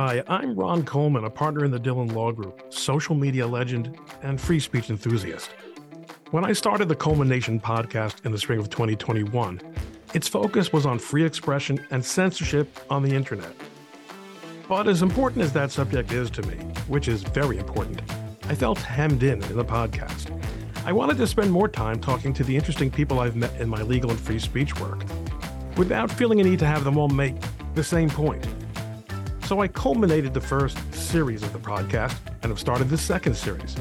Hi, I'm Ron Coleman, a partner in the Dhillon Law Group, social media legend, and free speech enthusiast. When I started the Coleman Nation podcast in the spring of 2021, its focus was on free expression and censorship on the internet. But as important as that subject is to me, which is very important, I felt hemmed in in the podcast. I wanted to spend more time talking to the interesting people I've met in my legal and free speech work without feeling a need to have them all make the same point. So I culminated the first series of the podcast and have started the second series.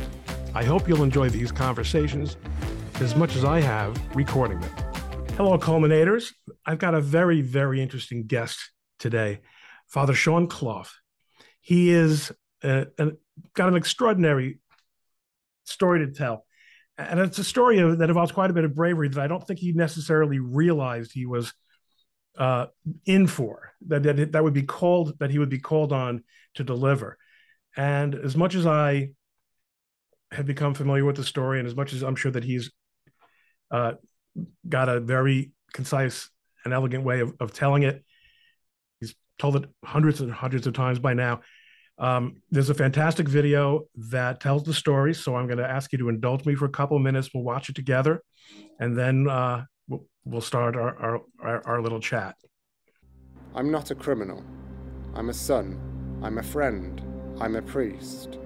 I hope you'll enjoy these conversations as much as I have recording them. Hello, culminators. I've got a very, very interesting guest today, Father Sean Gough. He is uh, got an extraordinary story to tell. And it's a story that involves quite a bit of bravery that I don't think he necessarily realized he was uh, in for that, that that would be called that he would be called on to deliver. And as much as I have become familiar with the story, and as much as I'm sure that he's uh, got a very concise and elegant way of, of telling it, he's told it hundreds and hundreds of times by now. Um, there's a fantastic video that tells the story, so I'm going to ask you to indulge me for a couple minutes. We'll watch it together, and then uh, we'll start our, our, our, our little chat. I'm not a criminal. I'm a son. I'm a friend. I'm a priest.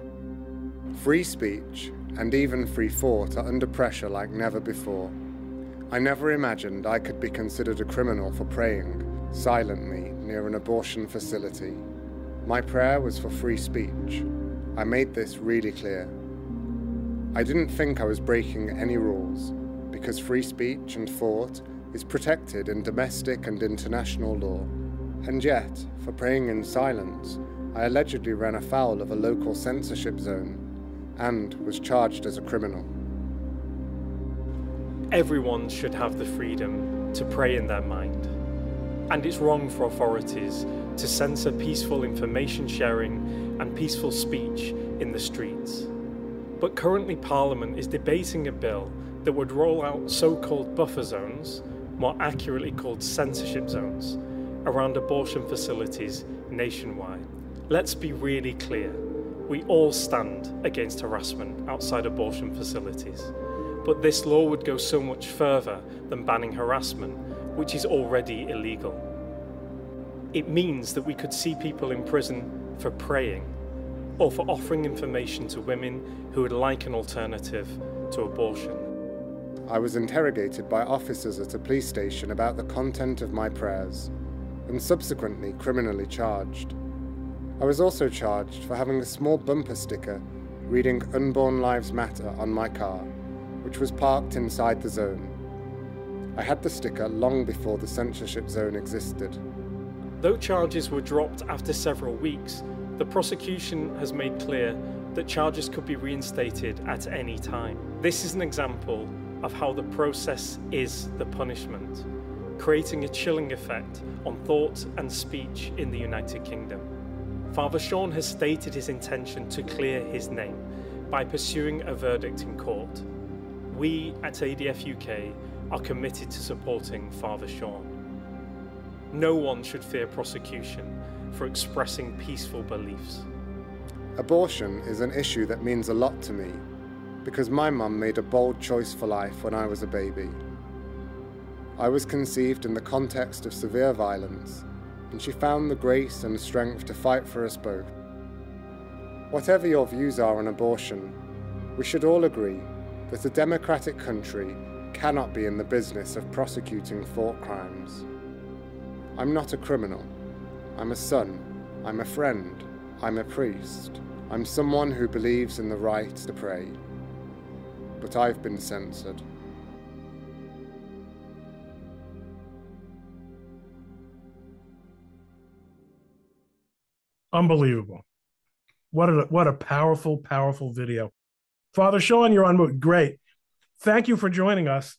Free speech and even free thought are under pressure like never before. I never imagined I could be considered a criminal for praying silently near an abortion facility. My prayer was for free speech. I made this really clear. I didn't think I was breaking any rules because free speech and thought is protected in domestic and international law. And yet, for praying in silence, I allegedly ran afoul of a local censorship zone and was charged as a criminal. Everyone should have the freedom to pray in their mind. And it's wrong for authorities to censor peaceful information sharing and peaceful speech in the streets. But currently, Parliament is debating a bill that would roll out so called buffer zones more accurately called censorship zones, around abortion facilities nationwide. Let's be really clear. We all stand against harassment outside abortion facilities. But this law would go so much further than banning harassment, which is already illegal. It means that we could see people in prison for praying or for offering information to women who would like an alternative to abortion. I was interrogated by officers at a police station about the content of my prayers, and subsequently criminally charged. I was also charged for having a small bumper sticker reading Unborn Lives Matter on my car, which was parked inside the zone. I had the sticker long before the censorship zone existed. Though charges were dropped after several weeks, the prosecution has made clear that charges could be reinstated at any time. This is an example of how the process is the punishment, creating a chilling effect on thought and speech in the United Kingdom. Father Sean has stated his intention to clear his name by pursuing a verdict in court. We at ADF UK are committed to supporting Father Sean. No one should fear prosecution for expressing peaceful beliefs. Abortion is an issue that means a lot to me because my mum made a bold choice for life when I was a baby. I was conceived in the context of severe violence, and she found the grace and strength to fight for us both. Whatever your views are on abortion, we should all agree that a democratic country cannot be in the business of prosecuting thought crimes. I'm not a criminal. I'm a son. I'm a friend. I'm a priest. I'm someone who believes in the right to pray but I've been censored. Unbelievable. What a what a powerful, powerful video. Father Sean, you're on mute. great. Thank you for joining us.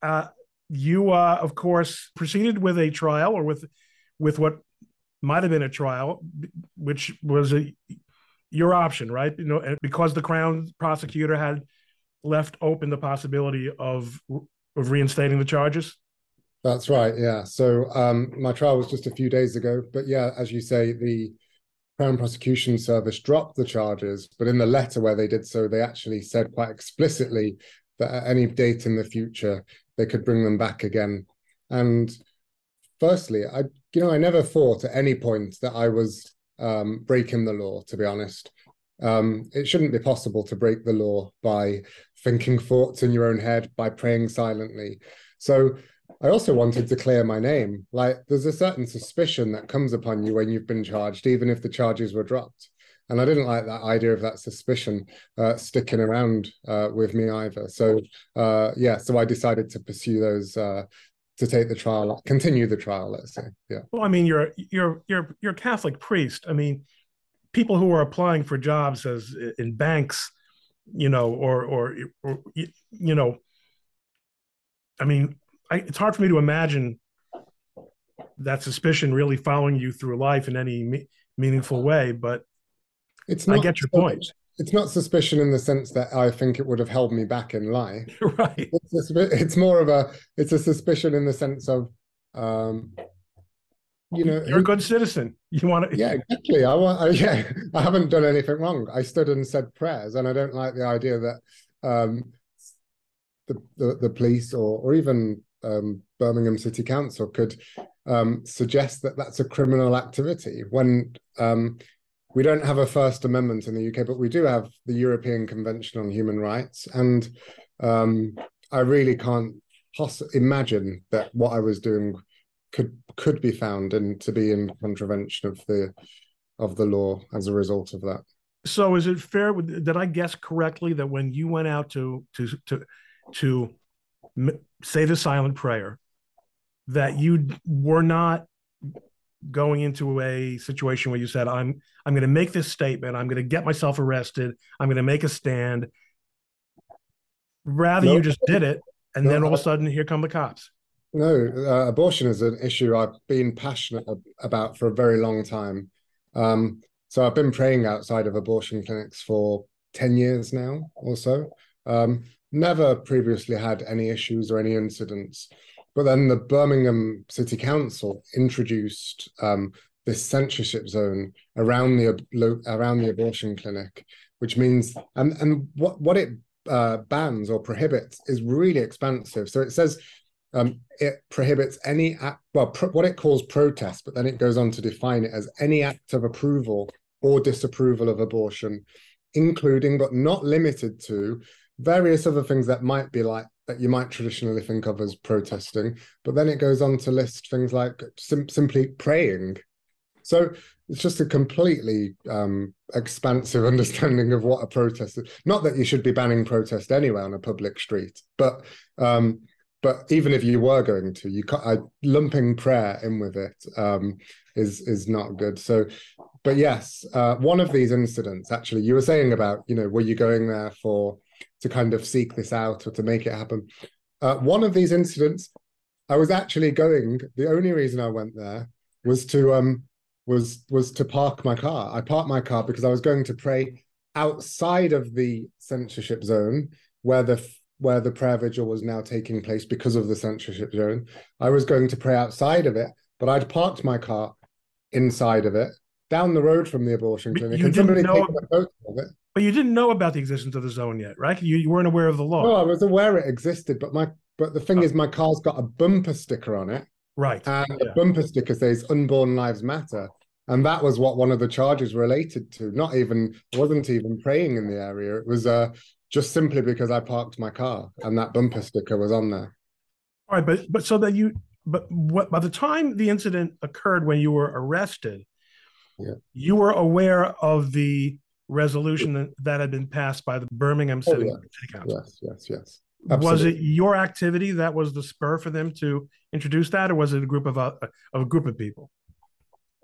Uh, you, uh, of course, proceeded with a trial, or with with what might have been a trial, which was a your option, right? You know, because the Crown prosecutor had left open the possibility of of reinstating the charges. That's right. Yeah. So um, my trial was just a few days ago, but yeah, as you say, the Crown Prosecution Service dropped the charges, but in the letter where they did so, they actually said quite explicitly that at any date in the future they could bring them back again. And firstly, I you know I never thought at any point that I was um, breaking the law. To be honest, um, it shouldn't be possible to break the law by thinking thoughts in your own head, by praying silently. So I also wanted to clear my name. Like there's a certain suspicion that comes upon you when you've been charged, even if the charges were dropped. And I didn't like that idea of that suspicion uh, sticking around uh, with me either. So uh, yeah, so I decided to pursue those uh, to take the trial, continue the trial. Let's say, yeah. Well, I mean, you're you're you're you're a Catholic priest. I mean, people who are applying for jobs as in banks, you know, or or or you know, I mean, I, it's hard for me to imagine that suspicion really following you through life in any me- meaningful way. But it's not, I get your point. It's not suspicion in the sense that I think it would have held me back in life. right. It's, a, it's more of a it's a suspicion in the sense of um, you know you're a good citizen you want to yeah exactly i want I, yeah i haven't done anything wrong i stood and said prayers and i don't like the idea that um the the, the police or or even um, Birmingham City Council could um, suggest that that's a criminal activity when um, we don't have a First Amendment in the UK, but we do have the European Convention on Human Rights. And um, I really can't poss- imagine that what I was doing could could be found and to be in contravention of the of the law as a result of that. So, is it fair? Did I guess correctly that when you went out to to to to say the silent prayer, that you were not going into a situation where you said, "I'm I'm going to make this statement. I'm going to get myself arrested. I'm going to make a stand." Rather, you just did it, and no, then all of a sudden, here come the cops. No, uh, abortion is an issue I've been passionate about for a very long time. Um, so I've been praying outside of abortion clinics for ten years now, or so. Um, never previously had any issues or any incidents. But then the Birmingham City Council introduced um, this censorship zone around the around the abortion clinic, which means and and what what it uh, bans or prohibits is really expansive. So it says um, it prohibits any act, well pro, what it calls protest, but then it goes on to define it as any act of approval or disapproval of abortion, including but not limited to various other things that might be like that you might traditionally think of as protesting but then it goes on to list things like sim- simply praying. So it's just a completely um, expansive understanding of what a protest is. Not that you should be banning protest anywhere on a public street but um, but even if you were going to you can't, uh, lumping prayer in with it um, is is not good. So but yes uh, one of these incidents actually you were saying about you know were you going there for to kind of seek this out or to make it happen. Uh, one of these incidents, I was actually going. The only reason I went there was to um was was to park my car. I parked my car because I was going to pray outside of the censorship zone where the where the prayer vigil was now taking place because of the censorship zone. I was going to pray outside of it, but I'd parked my car inside of it, down the road from the abortion clinic, you and somebody know, taken a photo of it. But you didn't know about the existence of the zone yet, right? You, you weren't aware of the law. No, I was aware it existed, but my but the thing oh. is, my car's got a bumper sticker on it, right? And yeah. the bumper sticker says "Unborn Lives Matter," and that was what one of the charges related to. Not even wasn't even praying in the area. It was uh, just simply because I parked my car and that bumper sticker was on there. All right, but but so that you but what by the time the incident occurred when you were arrested, yeah. you were aware of the resolution that, had been passed by the Birmingham oh, City, oh, yeah. City Council. Yes, yes, yes. Absolutely. Was it your activity that was the spur for them to introduce that, or was it a group of a, of a group of people?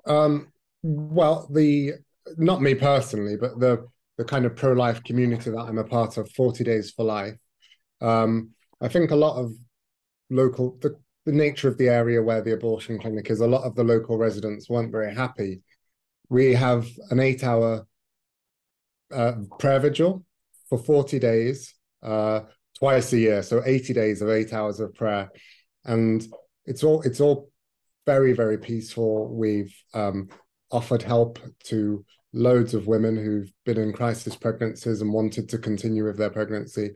Um, well, the not me personally, but the the kind of pro life community that I'm a part of, Forty Days for Life. Um, I think a lot of local the, the nature of the area where the abortion clinic is, a lot of the local residents weren't very happy. We have an eight hour uh, prayer vigil for 40 days, uh, twice a year. So 80 days of eight hours of prayer. And it's all it's all very very peaceful. We've um, offered help to loads of women who've been in crisis pregnancies and wanted to continue with their pregnancy.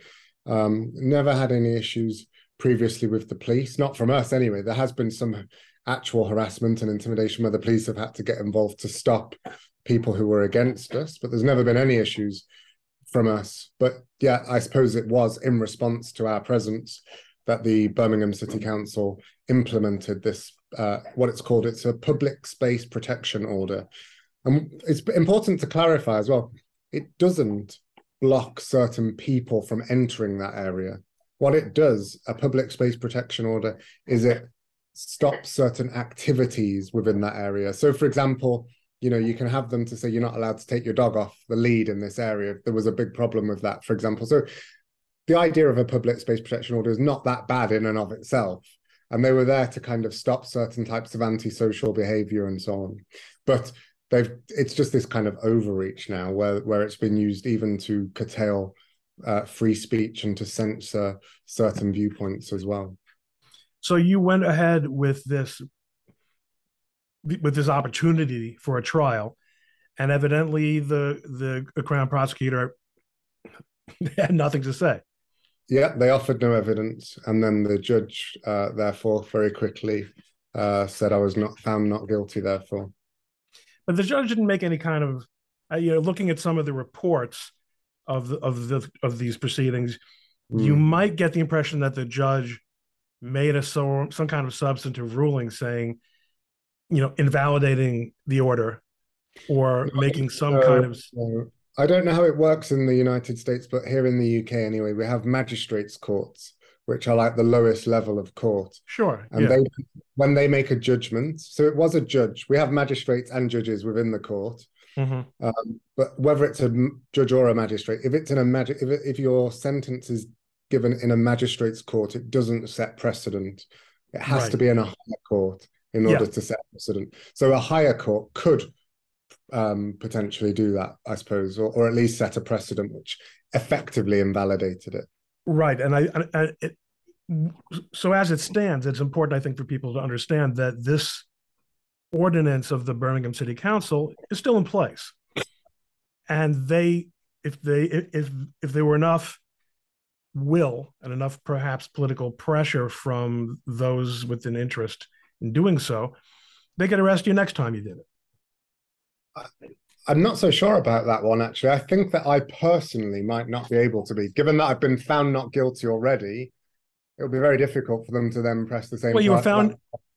Um, never had any issues previously with the police, not from us anyway. There has been some actual harassment and intimidation where the police have had to get involved to stop people who were against us, but there's never been any issues from us. But yeah, I suppose it was in response to our presence that the Birmingham City Council implemented this, uh, what it's called, it's a public space protection order. And it's important to clarify as well, it doesn't block certain people from entering that area. What it does, a public space protection order, is it stops certain activities within that area. So, for example, you know, you can have them to say you're not allowed to take your dog off the lead in this area. There was a big problem with that, for example. So, the idea of a public space protection order is not that bad in and of itself. And they were there to kind of stop certain types of antisocial behavior and so on. But they've it's just this kind of overreach now where where it's been used even to curtail uh, free speech and to censor certain viewpoints as well. So you went ahead with this with this opportunity for a trial, and evidently the the crown prosecutor had nothing to say. Yeah, they offered no evidence, and then the judge, uh, therefore, very quickly uh, said I was not found not guilty. Therefore, but the judge didn't make any kind of, uh, you know, looking at some of the reports of the, of the of these proceedings, mm. you might get the impression that the judge made a so some kind of substantive ruling saying, you know, invalidating the order or making some kind of. I don't know how it works in the United States, but here in the UK anyway, we have magistrates' courts, which are like the lowest level of court. Sure. And yeah. they when they make a judgment, so it was a judge. We have magistrates and judges within the court. Mm-hmm. Um, but whether it's a judge or a magistrate, if it's in a magic, if, if your sentence is given in a magistrate's court, it doesn't set precedent. It has right. to be in a higher court in order yeah. to set precedent. So a higher court could um, potentially do that, I suppose, or, or at least set a precedent which effectively invalidated it. Right, and I, I, I it, so as it stands, it's important, I think, for people to understand that this ordinance of the Birmingham City Council is still in place, and they, if they, if if there were enough will and enough perhaps political pressure from those with an interest in doing so, they could arrest you next time you did it. I'm not so sure about that one, actually. I think that I personally might not be able to be, given that I've been found not guilty already. It'll be very difficult for them to then press the same. Well, you were found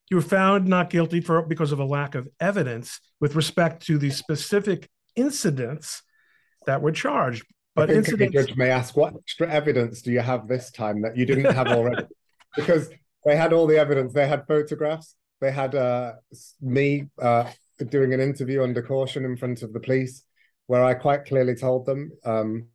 you were found not guilty for because of a lack of evidence with respect to the specific incidents that were charged. But I think the judge may ask, what extra evidence do you have this time that you didn't have already? because they had all the evidence. They had photographs. They had uh, me uh, doing an interview under caution in front of the police, where I quite clearly told them, um,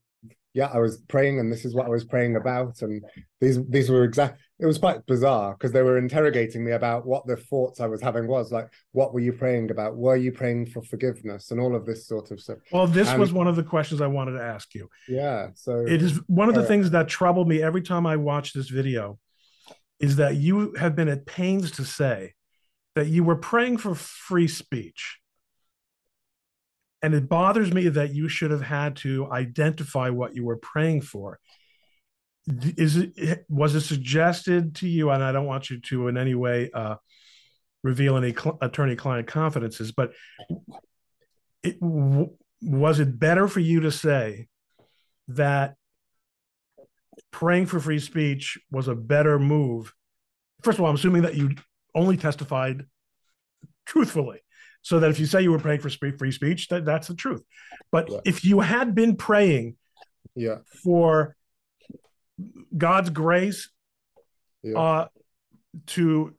"Yeah, I was praying, and this is what I was praying about." And these these were exact. It was quite bizarre because they were interrogating me about what the thoughts I was having was like. What were you praying about? Were you praying for forgiveness and all of this sort of stuff? Well, this and, was one of the questions I wanted to ask you. Yeah, so it is one of the uh, things that troubled me every time I watch this video, is that you have been at pains to say that you were praying for free speech. And it bothers me that you should have had to identify what you were praying for is it was it suggested to you and i don't want you to in any way uh, reveal any cl- attorney client confidences but it, w- was it better for you to say that praying for free speech was a better move first of all i'm assuming that you only testified truthfully so that if you say you were praying for free speech that, that's the truth but yeah. if you had been praying yeah. for God's grace yeah. uh, to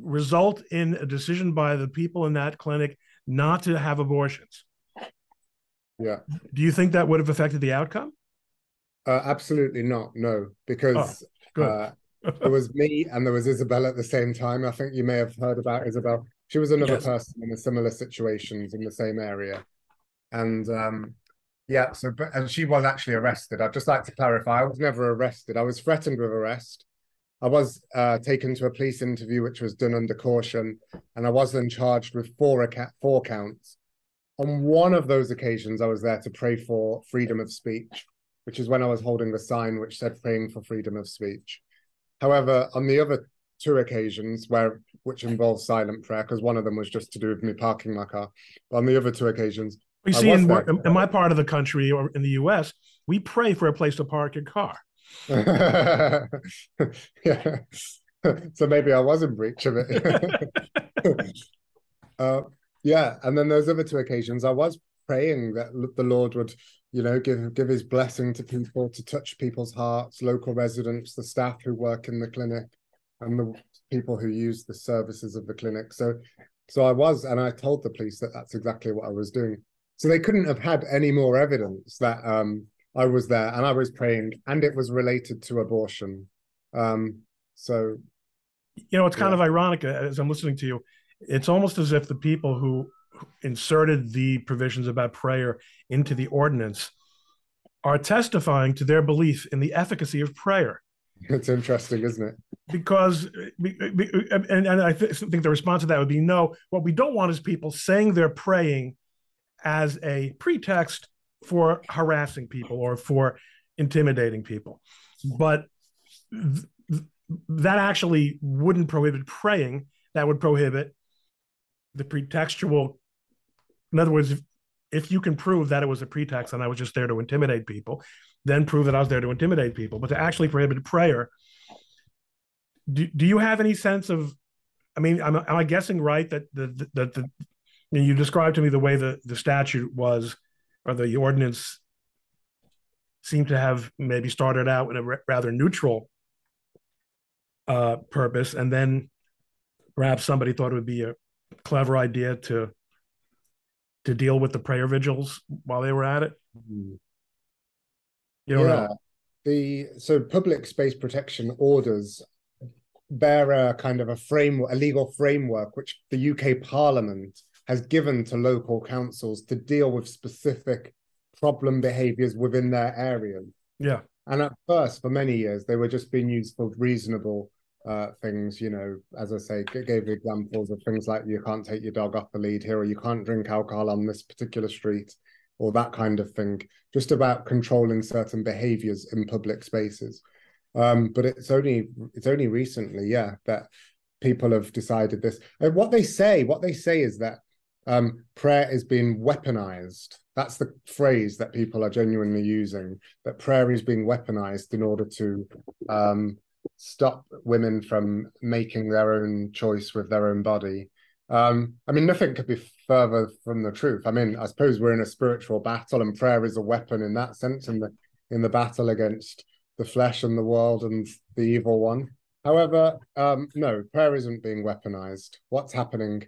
result in a decision by the people in that clinic not to have abortions. Yeah. Do you think that would have affected the outcome? Uh, absolutely not. No, because oh, uh, there was me and there was Isabel at the same time. I think you may have heard about Isabel. She was another yes. person in a similar situations in the same area, and um, yeah, so but and she was actually arrested. I'd just like to clarify, I was never arrested. I was threatened with arrest. I was uh, taken to a police interview, which was done under caution, and I was then charged with four four counts. On one of those occasions, I was there to pray for freedom of speech, which is when I was holding the sign which said "praying for freedom of speech." However, on the other two occasions where which involved silent prayer, because one of them was just to do with me parking my car, but on the other two occasions, you see, in, in my part of the country or in the U.S., we pray for a place to park your car. yeah. so maybe I was in breach of it. uh, yeah, and then those other two occasions, I was praying that the Lord would, you know, give give His blessing to people, to touch people's hearts, local residents, the staff who work in the clinic, and the people who use the services of the clinic. So, so I was, and I told the police that that's exactly what I was doing. So they couldn't have had any more evidence that um, I was there and I was praying, and it was related to abortion. Um, so, you know, it's kind yeah. of ironic uh, as I'm listening to you. It's almost as if the people who inserted the provisions about prayer into the ordinance are testifying to their belief in the efficacy of prayer. It's interesting, isn't it? Because, and, and I th- think the response to that would be no. What we don't want is people saying they're praying as a pretext for harassing people or for intimidating people. But th- that actually wouldn't prohibit praying. That would prohibit the pretextual. In other words, if, if you can prove that it was a pretext and I was just there to intimidate people, then prove that I was there to intimidate people. But to actually prohibit prayer, do, do you have any sense of? I mean, am, am I guessing right that the that the, the you described to me the way the the statute was or the ordinance seemed to have maybe started out with a rather neutral uh, purpose, and then perhaps somebody thought it would be a clever idea to to deal with the prayer vigils while they were at it. Mm-hmm. You don't yeah. know. The so public space protection orders bear a kind of a framework, a legal framework, which the UK Parliament has given to local councils to deal with specific problem behaviors within their areas. Yeah. And at first, for many years, they were just being used for reasonable uh, things. You know, as I say, gave examples of things like you can't take your dog off the lead here, or you can't drink alcohol on this particular street, or that kind of thing. Just about controlling certain behaviors in public spaces. Um, but it's only it's only recently, yeah, that people have decided this. And what they say, what they say is that um, prayer is being weaponized. That's the phrase that people are genuinely using. That prayer is being weaponized in order to um, stop women from making their own choice with their own body. Um, I mean, nothing could be further from the truth. I mean, I suppose we're in a spiritual battle, and prayer is a weapon in that sense in the in the battle against the flesh and the world and the evil one. However, um, no, prayer isn't being weaponized. What's happening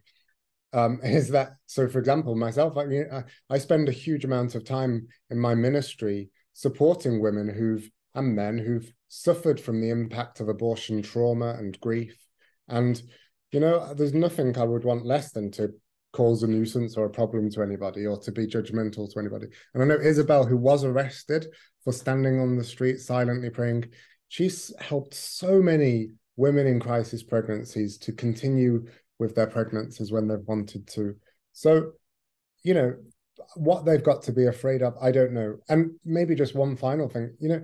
um, is that so for example myself I, mean, I, I spend a huge amount of time in my ministry supporting women who've and men who've suffered from the impact of abortion trauma and grief and you know there's nothing i would want less than to cause a nuisance or a problem to anybody or to be judgmental to anybody and i know isabel who was arrested for standing on the street silently praying she's helped so many women in crisis pregnancies to continue with their pregnancies when they've wanted to. So, you know, what they've got to be afraid of, I don't know. And maybe just one final thing, you know,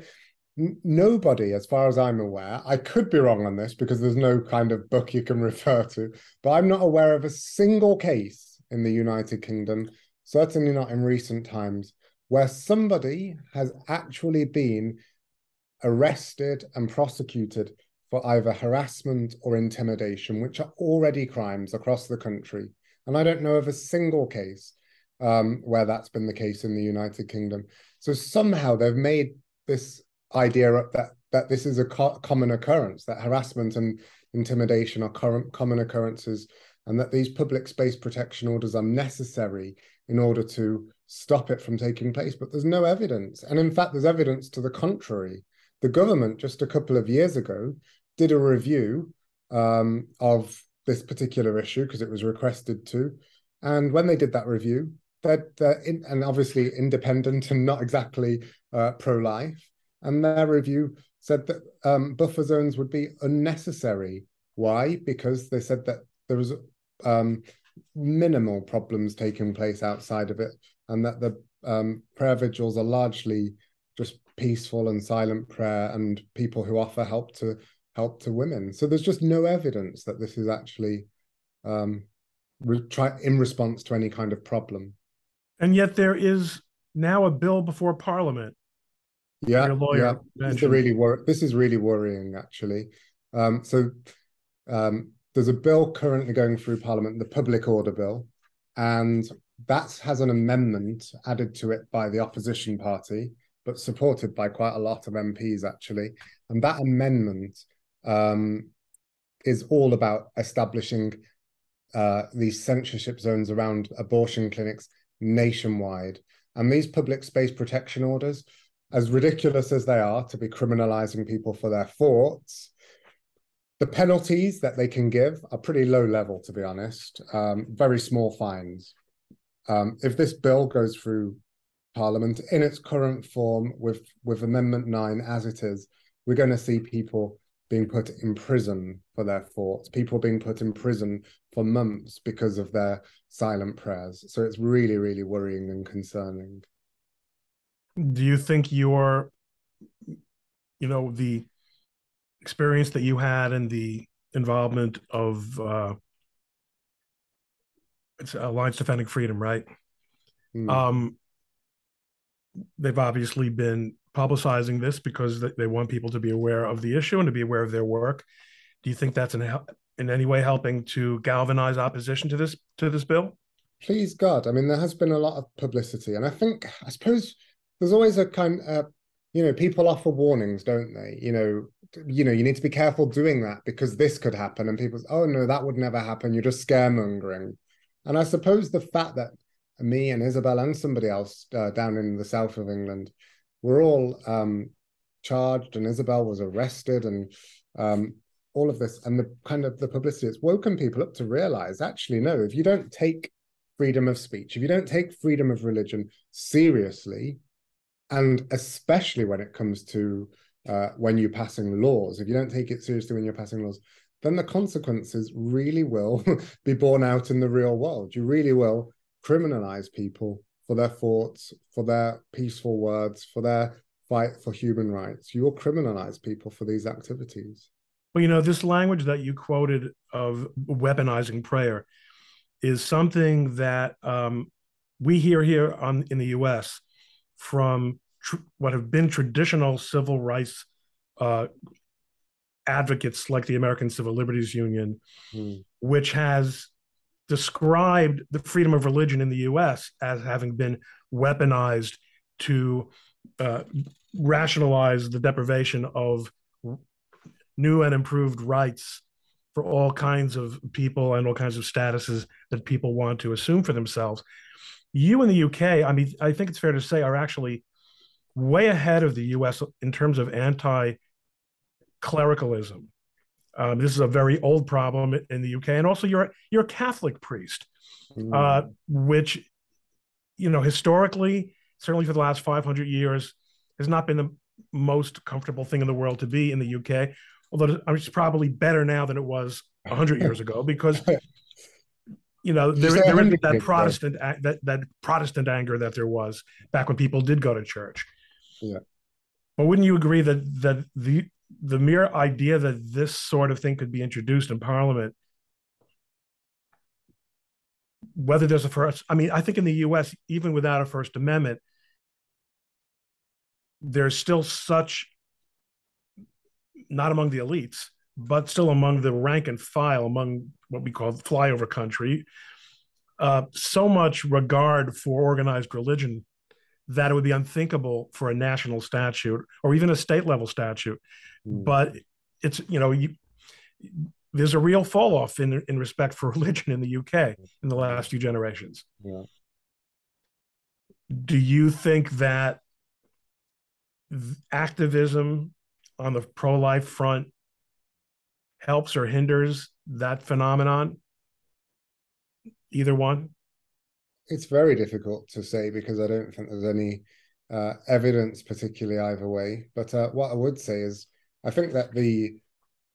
nobody, as far as I'm aware, I could be wrong on this because there's no kind of book you can refer to, but I'm not aware of a single case in the United Kingdom, certainly not in recent times, where somebody has actually been arrested and prosecuted for either harassment or intimidation, which are already crimes across the country. And I don't know of a single case um, where that's been the case in the United Kingdom. So somehow they've made this idea that that this is a co- common occurrence, that harassment and intimidation are current common occurrences, and that these public space protection orders are necessary in order to stop it from taking place. But there's no evidence. And in fact, there's evidence to the contrary. The government, just a couple of years ago, did a review um, of this particular issue because it was requested to. And when they did that review, in, and obviously independent and not exactly uh, pro life. And their review said that um, buffer zones would be unnecessary. Why? Because they said that there was um, minimal problems taking place outside of it, and that the um, prayer vigils are largely just peaceful and silent prayer, and people who offer help to help to women. So there's just no evidence that this is actually um, re- try in response to any kind of problem. And yet there is now a bill before Parliament. Yeah, yeah. This is really wor- This is really worrying, actually. Um, so um, there's a bill currently going through Parliament, the Public Order Bill, and that has an amendment added to it by the opposition party, but supported by quite a lot of MPs actually. And that amendment um, is all about establishing uh, these censorship zones around abortion clinics nationwide. And these public space protection orders, as ridiculous as they are to be criminalizing people for their thoughts, the penalties that they can give are pretty low level, to be honest, um, very small fines. Um, if this bill goes through Parliament in its current form with, with Amendment 9 as it is, we're going to see people being put in prison for their thoughts, people being put in prison for months because of their silent prayers. So it's really, really worrying and concerning. Do you think your, you know, the experience that you had and the involvement of uh, it's Alliance Defending Freedom, right? Mm. Um, they've obviously been publicizing this because they want people to be aware of the issue and to be aware of their work. Do you think that's in, in any way helping to galvanize opposition to this to this bill? Please God, I mean, there has been a lot of publicity, and I think I suppose there's always a kind of you know people offer warnings, don't they? You know, you know, you need to be careful doing that because this could happen, and people, oh no, that would never happen. You're just scaremongering, and I suppose the fact that me and Isabel and somebody else uh, down in the south of England were all um, charged, and Isabel was arrested, and um, all of this, and the kind of the publicity, it's woken people up to realize actually, no, if you don't take freedom of speech, if you don't take freedom of religion seriously, and especially when it comes to uh, when you're passing laws, if you don't take it seriously when you're passing laws, then the consequences really will be borne out in the real world. You really will criminalize people for their thoughts, for their peaceful words, for their fight for human rights. You will criminalize people for these activities. Well, you know, this language that you quoted of weaponizing prayer is something that um, we hear here on in the U.S. from tr- what have been traditional civil rights uh, advocates like the American Civil Liberties Union, mm. which has described the freedom of religion in the US as having been weaponized to uh, rationalize the deprivation of new and improved rights for all kinds of people and all kinds of statuses that people want to assume for themselves. You in the UK, I mean, I think it's fair to say, are actually way ahead of the US in terms of anti clericalism. Um, this is a very old problem in the UK, and also you're you're a Catholic priest, mm. uh, which you know historically, certainly for the last 500 years, has not been the most comfortable thing in the world to be in the UK. Although it's probably better now than it was 100 years ago because you know there, there isn't that Protestant that that Protestant anger that there was back when people did go to church. Yeah. But wouldn't you agree that that the the mere idea that this sort of thing could be introduced in Parliament, whether there's a first, I mean, I think in the US, even without a First Amendment, there's still such, not among the elites, but still among the rank and file, among what we call flyover country, uh, so much regard for organized religion that it would be unthinkable for a national statute or even a state level statute. Mm. But it's you know you, there's a real fall off in in respect for religion in the UK in the last few generations. Yeah. Do you think that activism on the pro life front helps or hinders that phenomenon? Either one? it's very difficult to say because I don't think there's any uh, evidence particularly either way. But uh, what I would say is I think that the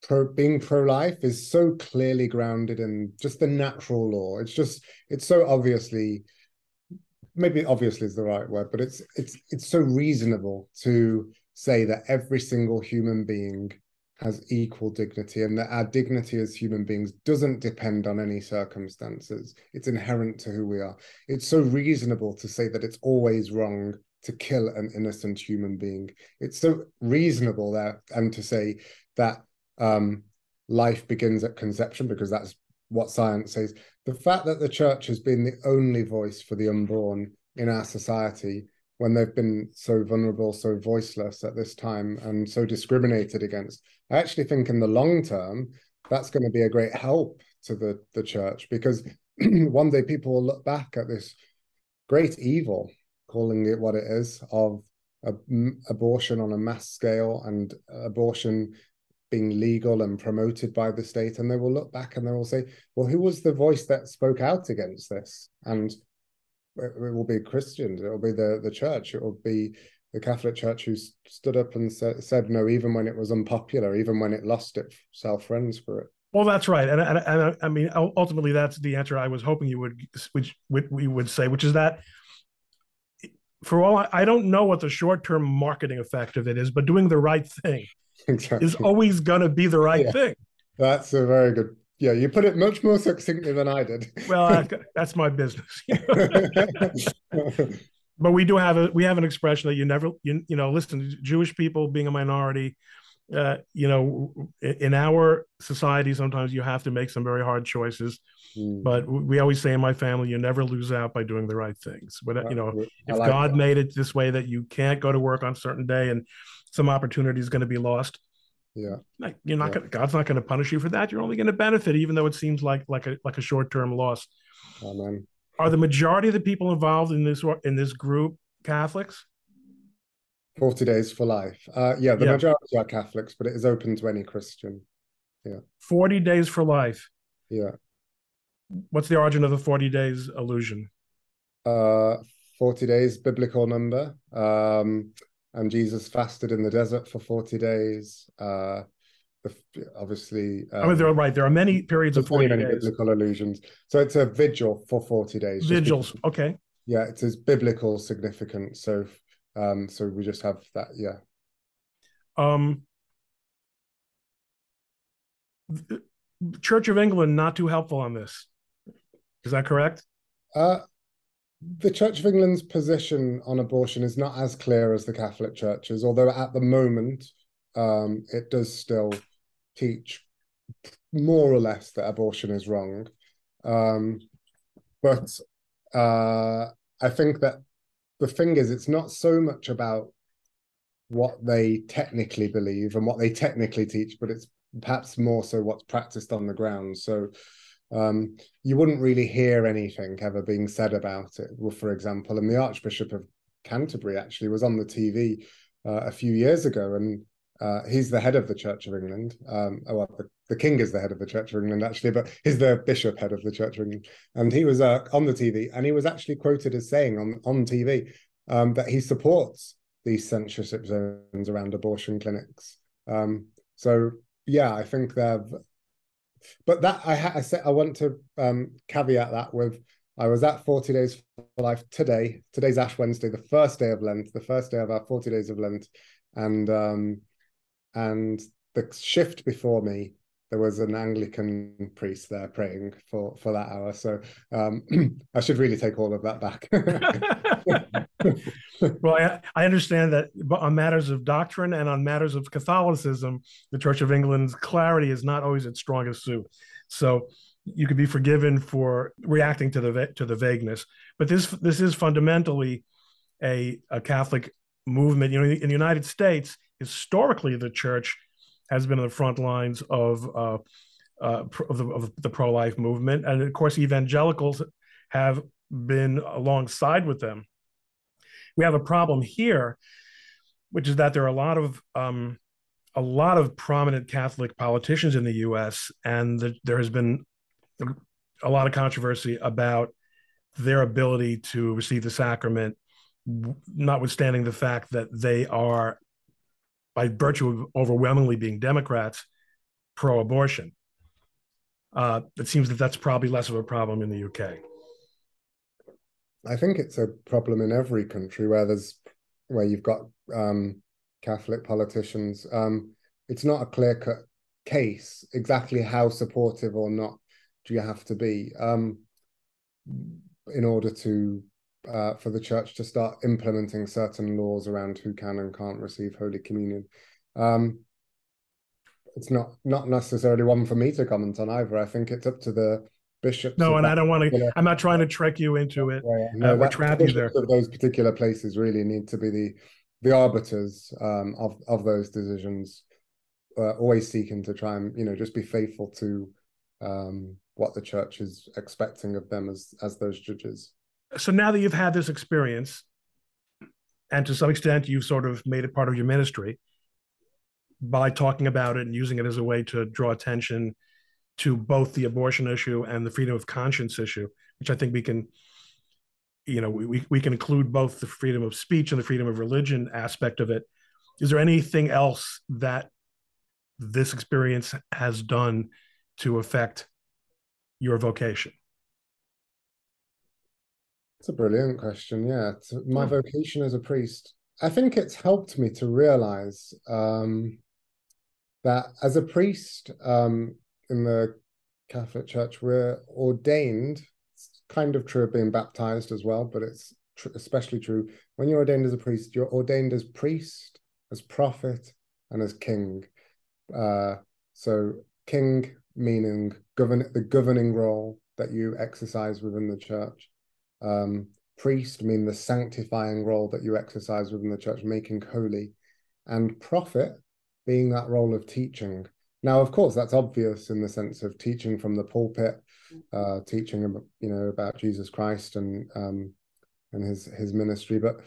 pro, being pro-life is so clearly grounded in just the natural law. It's just it's so obviously maybe obviously is the right word, but it's it's it's so reasonable to say that every single human being has equal dignity and that our dignity as human beings doesn't depend on any circumstances. It's inherent to who we are. It's so reasonable to say that it's always wrong to kill an innocent human being. It's so reasonable there and to say that um, life begins at conception because that's what science says. The fact that the church has been the only voice for the unborn in our society when they've been so vulnerable, so voiceless at this time, and so discriminated against. I actually think in the long term, that's going to be a great help to the, the church because one day people will look back at this great evil, calling it what it is, of abortion on a mass scale and abortion being legal and promoted by the state. And they will look back and they will say, well, who was the voice that spoke out against this? And it, will be Christians. It will be the the church. It will be the Catholic Church who stood up and said, said no, even when it was unpopular, even when it lost itself friends for it. Well, that's right, and, and, and uh, I mean, ultimately, that's the answer I was hoping you would, which we would say, which is that for all I, I don't know what the short term marketing effect of it is, but doing the right thing exactly. is always going to be the right yeah. thing. That's a very good yeah, you put it much more succinctly than I did. well, that's my business. but we do have a we have an expression that you never you, you know listen Jewish people being a minority, uh, you know, in our society sometimes you have to make some very hard choices. Mm. But we always say in my family, you never lose out by doing the right things. But you know, if like God that. made it this way that you can't go to work on a certain day and some opportunity is going to be lost, yeah. Like you're not yeah. gonna God's not gonna punish you for that. You're only gonna benefit, even though it seems like like a like a short-term loss. Amen. Are the majority of the people involved in this in this group Catholics? 40 days for life. Uh, yeah, the yeah. majority are Catholics, but it is open to any Christian. Yeah. 40 days for life. Yeah. What's the origin of the 40 days illusion? Uh 40 days biblical number. Um and Jesus fasted in the desert for 40 days. Uh, obviously, um, I mean, they're right. There are many periods of 40 many days. biblical allusions. So it's a vigil for 40 days. Vigils, because, okay. Yeah, it is biblical significance. So, um, so we just have that. Yeah. Um, Church of England not too helpful on this. Is that correct? Uh, the Church of England's position on abortion is not as clear as the Catholic Church's, although at the moment um, it does still teach more or less that abortion is wrong. Um, but uh, I think that the thing is, it's not so much about what they technically believe and what they technically teach, but it's perhaps more so what's practiced on the ground. So um, you wouldn't really hear anything ever being said about it. Well, for example, and the Archbishop of Canterbury actually was on the TV uh, a few years ago, and uh, he's the head of the Church of England. Um, oh, well, the, the, King is the head of the Church of England, actually, but he's the Bishop head of the Church of England. And he was uh, on the TV, and he was actually quoted as saying on on TV um, that he supports these censorship zones around abortion clinics. Um, so yeah, I think they're but that I, ha- I said I want to um, caveat that with I was at 40 Days for Life today. Today's Ash Wednesday, the first day of Lent, the first day of our 40 days of Lent, and um, and the shift before me there was an Anglican priest there praying for for that hour. So um, I should really take all of that back. well, I, I, understand that on matters of doctrine and on matters of Catholicism, the Church of England's clarity is not always its strongest suit. So you could be forgiven for reacting to the to the vagueness, but this this is fundamentally a a Catholic movement. You know, in the United States, historically, the Church has been on the front lines of uh, uh, of the, of the pro life movement, and of course, evangelicals have been alongside with them. We have a problem here, which is that there are a lot of um, a lot of prominent Catholic politicians in the U.S., and the, there has been a lot of controversy about their ability to receive the sacrament, notwithstanding the fact that they are by virtue of overwhelmingly being Democrats, pro-abortion. Uh, it seems that that's probably less of a problem in the UK. I think it's a problem in every country where there's where you've got um, Catholic politicians. Um, it's not a clear cut case exactly how supportive or not do you have to be um, in order to uh, for the church to start implementing certain laws around who can and can't receive Holy Communion. Um, it's not not necessarily one for me to comment on either. I think it's up to the bishops. No, and I don't want to. I'm not trying to trick you into it. Yeah, no, uh, or trap you there. Those particular places really need to be the the arbiters um, of of those decisions. Uh, always seeking to try and you know just be faithful to um, what the church is expecting of them as as those judges so now that you've had this experience, and to some extent you've sort of made it part of your ministry by talking about it and using it as a way to draw attention to both the abortion issue and the freedom of conscience issue, which I think we can, you know, we, we can include both the freedom of speech and the freedom of religion aspect of it. Is there anything else that this experience has done to affect your vocation? It's a brilliant question. Yeah, my vocation as a priest. I think it's helped me to realize um, that as a priest um, in the Catholic Church, we're ordained. It's kind of true of being baptized as well, but it's tr- especially true when you're ordained as a priest. You're ordained as priest, as prophet, and as king. Uh, so, king meaning govern the governing role that you exercise within the church um, priest mean the sanctifying role that you exercise within the church, making holy, and prophet being that role of teaching. Now, of course, that's obvious in the sense of teaching from the pulpit, uh, teaching you know about Jesus Christ and um, and his his ministry, but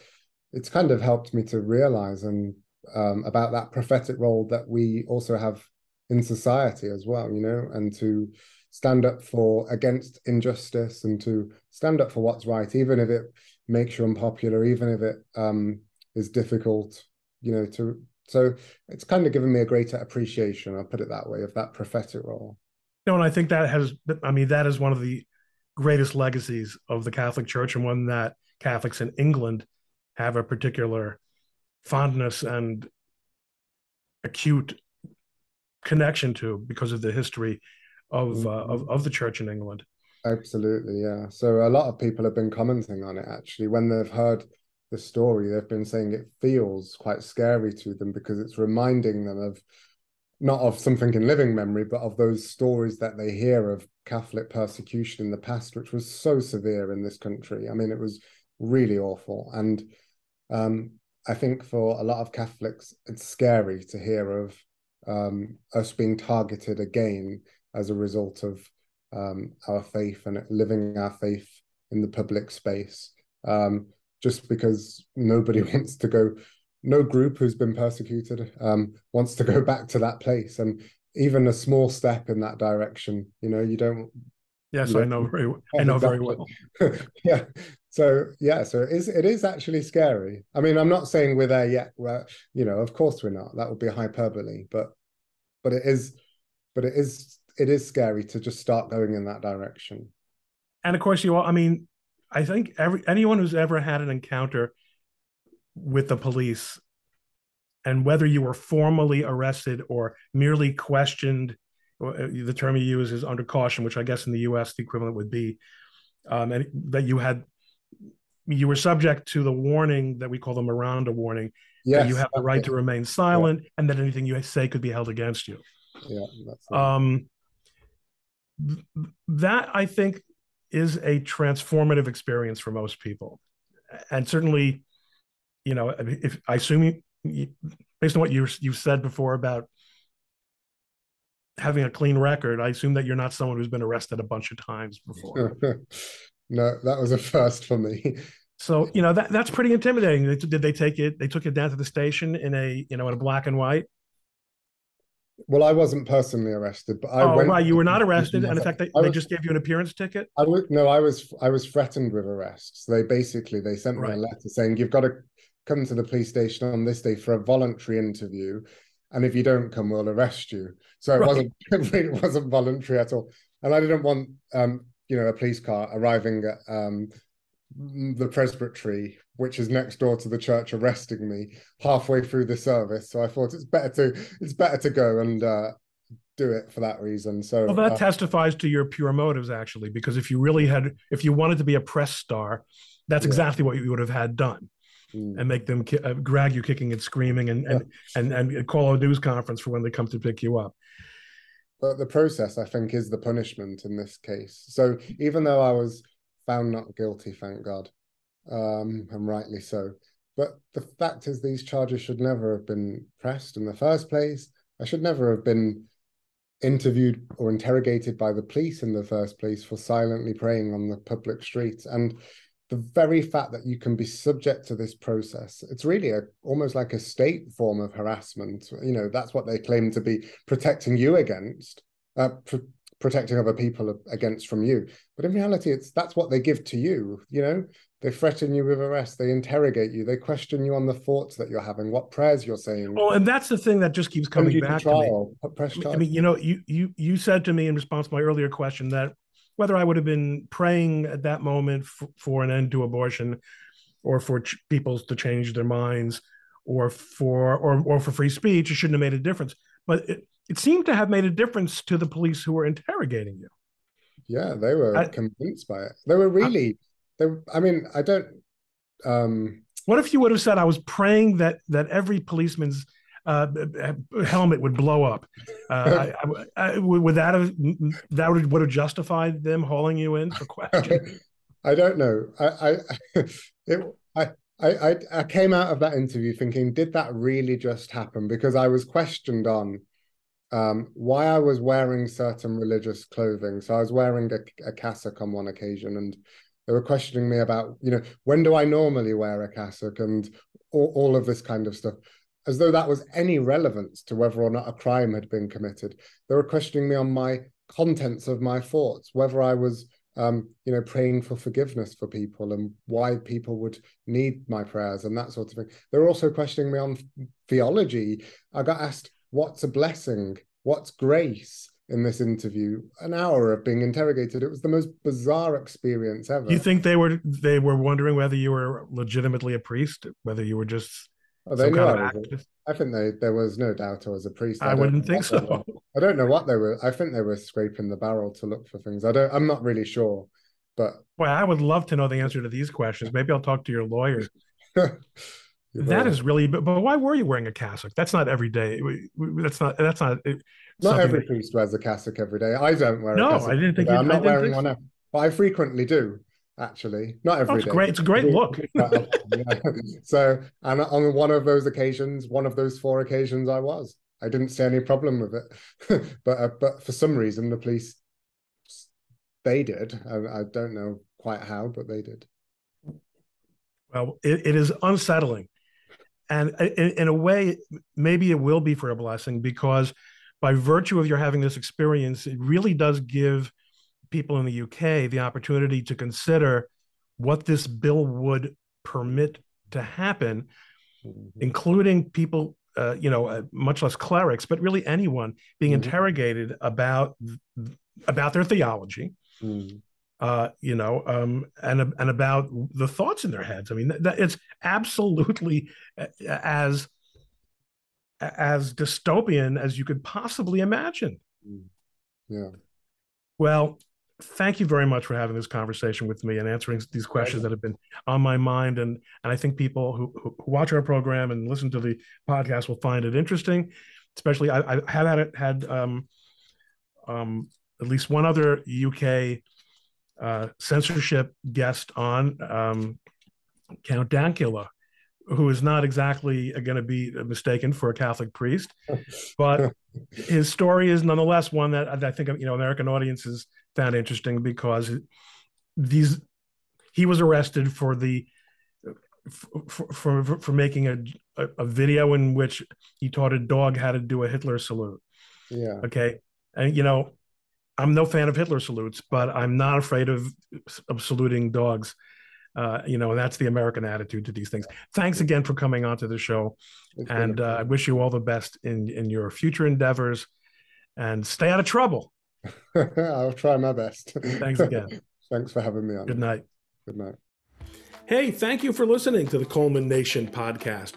it's kind of helped me to realize and um, about that prophetic role that we also have in society as well, you know, and to stand up for against injustice and to stand up for what's right, even if it makes you unpopular, even if it um, is difficult, you know, to so it's kind of given me a greater appreciation, I'll put it that way, of that prophetic role. No, and I think that has I mean, that is one of the greatest legacies of the Catholic Church and one that Catholics in England have a particular fondness and acute connection to because of the history of, uh, of mm-hmm. of the church in England. Absolutely, yeah. So a lot of people have been commenting on it actually when they've heard the story. They've been saying it feels quite scary to them because it's reminding them of not of something in living memory, but of those stories that they hear of Catholic persecution in the past, which was so severe in this country. I mean, it was really awful. And um, I think for a lot of Catholics, it's scary to hear of um, us being targeted again as a result of um, our faith and living our faith in the public space. Um, just because nobody wants to go, no group who's been persecuted um, wants to go back to that place, and even a small step in that direction, you know, you don't. Yes, you I know very. Well. I know very well. yeah. So yeah, so it is. It is actually scary. I mean, I'm not saying we're there yet. Where you know, of course we're not. That would be hyperbole, but but it is, but it is it is scary to just start going in that direction. And of course, you all, I mean, I think every anyone who's ever had an encounter with the police, and whether you were formally arrested or merely questioned, uh, the term you use is under caution, which I guess in the U.S. the equivalent would be, um, and that you had you were subject to the warning that we call the Miranda warning. Yes, you have the right to remain silent, yeah. and that anything you say could be held against you. Yeah. Um, that I think is a transformative experience for most people, and certainly, you know, if I assume you, based on what you you said before about having a clean record, I assume that you're not someone who's been arrested a bunch of times before. no, that was a first for me. So you know that that's pretty intimidating. Did they take it? They took it down to the station in a you know in a black and white. Well, I wasn't personally arrested, but I oh, went. right, you were not arrested, and in fact, they, was, they just gave you an appearance ticket. I was no, I was I was threatened with arrest. So they basically they sent me a letter saying you've got to come to the police station on this day for a voluntary interview. And if you don't come, we'll arrest you. So it right. wasn't it wasn't voluntary at all. And I didn't want um, you know, a police car arriving at um, the presbytery, which is next door to the church, arresting me halfway through the service. So I thought it's better to it's better to go and uh, do it for that reason. So well, that uh, testifies to your pure motives, actually, because if you really had, if you wanted to be a press star, that's yeah. exactly what you would have had done. Mm. And make them ki- uh, drag you kicking and screaming, and, and yeah. and and call a news conference for when they come to pick you up. But the process, I think, is the punishment in this case. So even though I was found not guilty, thank God, um, and rightly so. But the fact is, these charges should never have been pressed in the first place. I should never have been interviewed or interrogated by the police in the first place for silently praying on the public streets. And the very fact that you can be subject to this process, it's really a, almost like a state form of harassment. You know, that's what they claim to be protecting you against. Uh, pr- protecting other people against from you. But in reality, it's that's what they give to you. You know, they threaten you with arrest, they interrogate you, they question you on the thoughts that you're having, what prayers you're saying. Oh, and that's the thing that just keeps coming back to, trial, to me. I mean, you know, you you you said to me in response to my earlier question that whether I would have been praying at that moment for, for an end to abortion, or for ch- people to change their minds, or for or or for free speech, it shouldn't have made a difference. But it, it seemed to have made a difference to the police who were interrogating you. Yeah, they were I, convinced by it. They were really. I, they. I mean, I don't. Um, what if you would have said, "I was praying that that every policeman's uh, helmet would blow up"? Uh, I, I, would that have that would, would have justified them hauling you in for question? I don't know. I I it, I I I came out of that interview thinking, did that really just happen? Because I was questioned on um, why I was wearing certain religious clothing. So I was wearing a, a cassock on one occasion, and they were questioning me about, you know, when do I normally wear a cassock and all, all of this kind of stuff, as though that was any relevance to whether or not a crime had been committed. They were questioning me on my contents of my thoughts, whether I was um, you know, praying for forgiveness for people and why people would need my prayers and that sort of thing. They were also questioning me on theology. I got asked, what's a blessing? What's grace? In this interview, an hour of being interrogated. It was the most bizarre experience ever. You think they were they were wondering whether you were legitimately a priest, whether you were just oh, they knew I, a, I think they, there was no doubt I was a priest. I, I wouldn't think so. I don't know what they were. I think they were scraping the barrel to look for things. I don't. I'm not really sure, but well, I would love to know the answer to these questions. Maybe I'll talk to your lawyer. That is really, but, but why were you wearing a cassock? That's not every day. That's not. That's not. Not every that... priest wears a cassock every day. I don't wear. No, a cassock I didn't think. You, I'm not wearing one, now, but I frequently do. Actually, not every oh, it's day. Great. It's a great look. so, and on one of those occasions, one of those four occasions, I was. I didn't see any problem with it, but uh, but for some reason, the police they did. I, I don't know quite how, but they did. Well, it, it is unsettling and in, in, a way maybe it will be for a blessing because by virtue of your having this experience it really does give people in the uk the opportunity to consider what this bill would permit to happen mm-hmm. including people uh, you know uh, much less clerics but really anyone being mm-hmm. interrogated about about their theology mm-hmm uh, you know, um, and and about the thoughts in their heads. I mean, that, it's absolutely as as dystopian as you could possibly imagine. Mm. Yeah. Well, thank you very much for having this conversation with me and answering these questions that have been on my mind. And and I think people who, who watch our program and listen to the podcast will find it interesting. Especially, I, I have had it had um, um, at least one other UK uh, censorship guest on, um, Count Dankula, who is not exactly going to be mistaken for a Catholic priest, but his story is nonetheless one that I think you know American audiences found interesting because these he was arrested for the for for, for making a, a, a video in which he taught a dog how to do a Hitler salute. Yeah. Okay. And you know, I'm no fan of Hitler salutes, but I'm not afraid of of saluting dogs. Uh, you know, and that's the American attitude to these things. Thanks again for coming on to the show. It's and uh, I wish you all the best in, in your future endeavors and stay out of trouble. I'll try my best. Thanks again. Thanks for having me on. Good night. Good night. Hey, thank you for listening to the Coleman Nation podcast.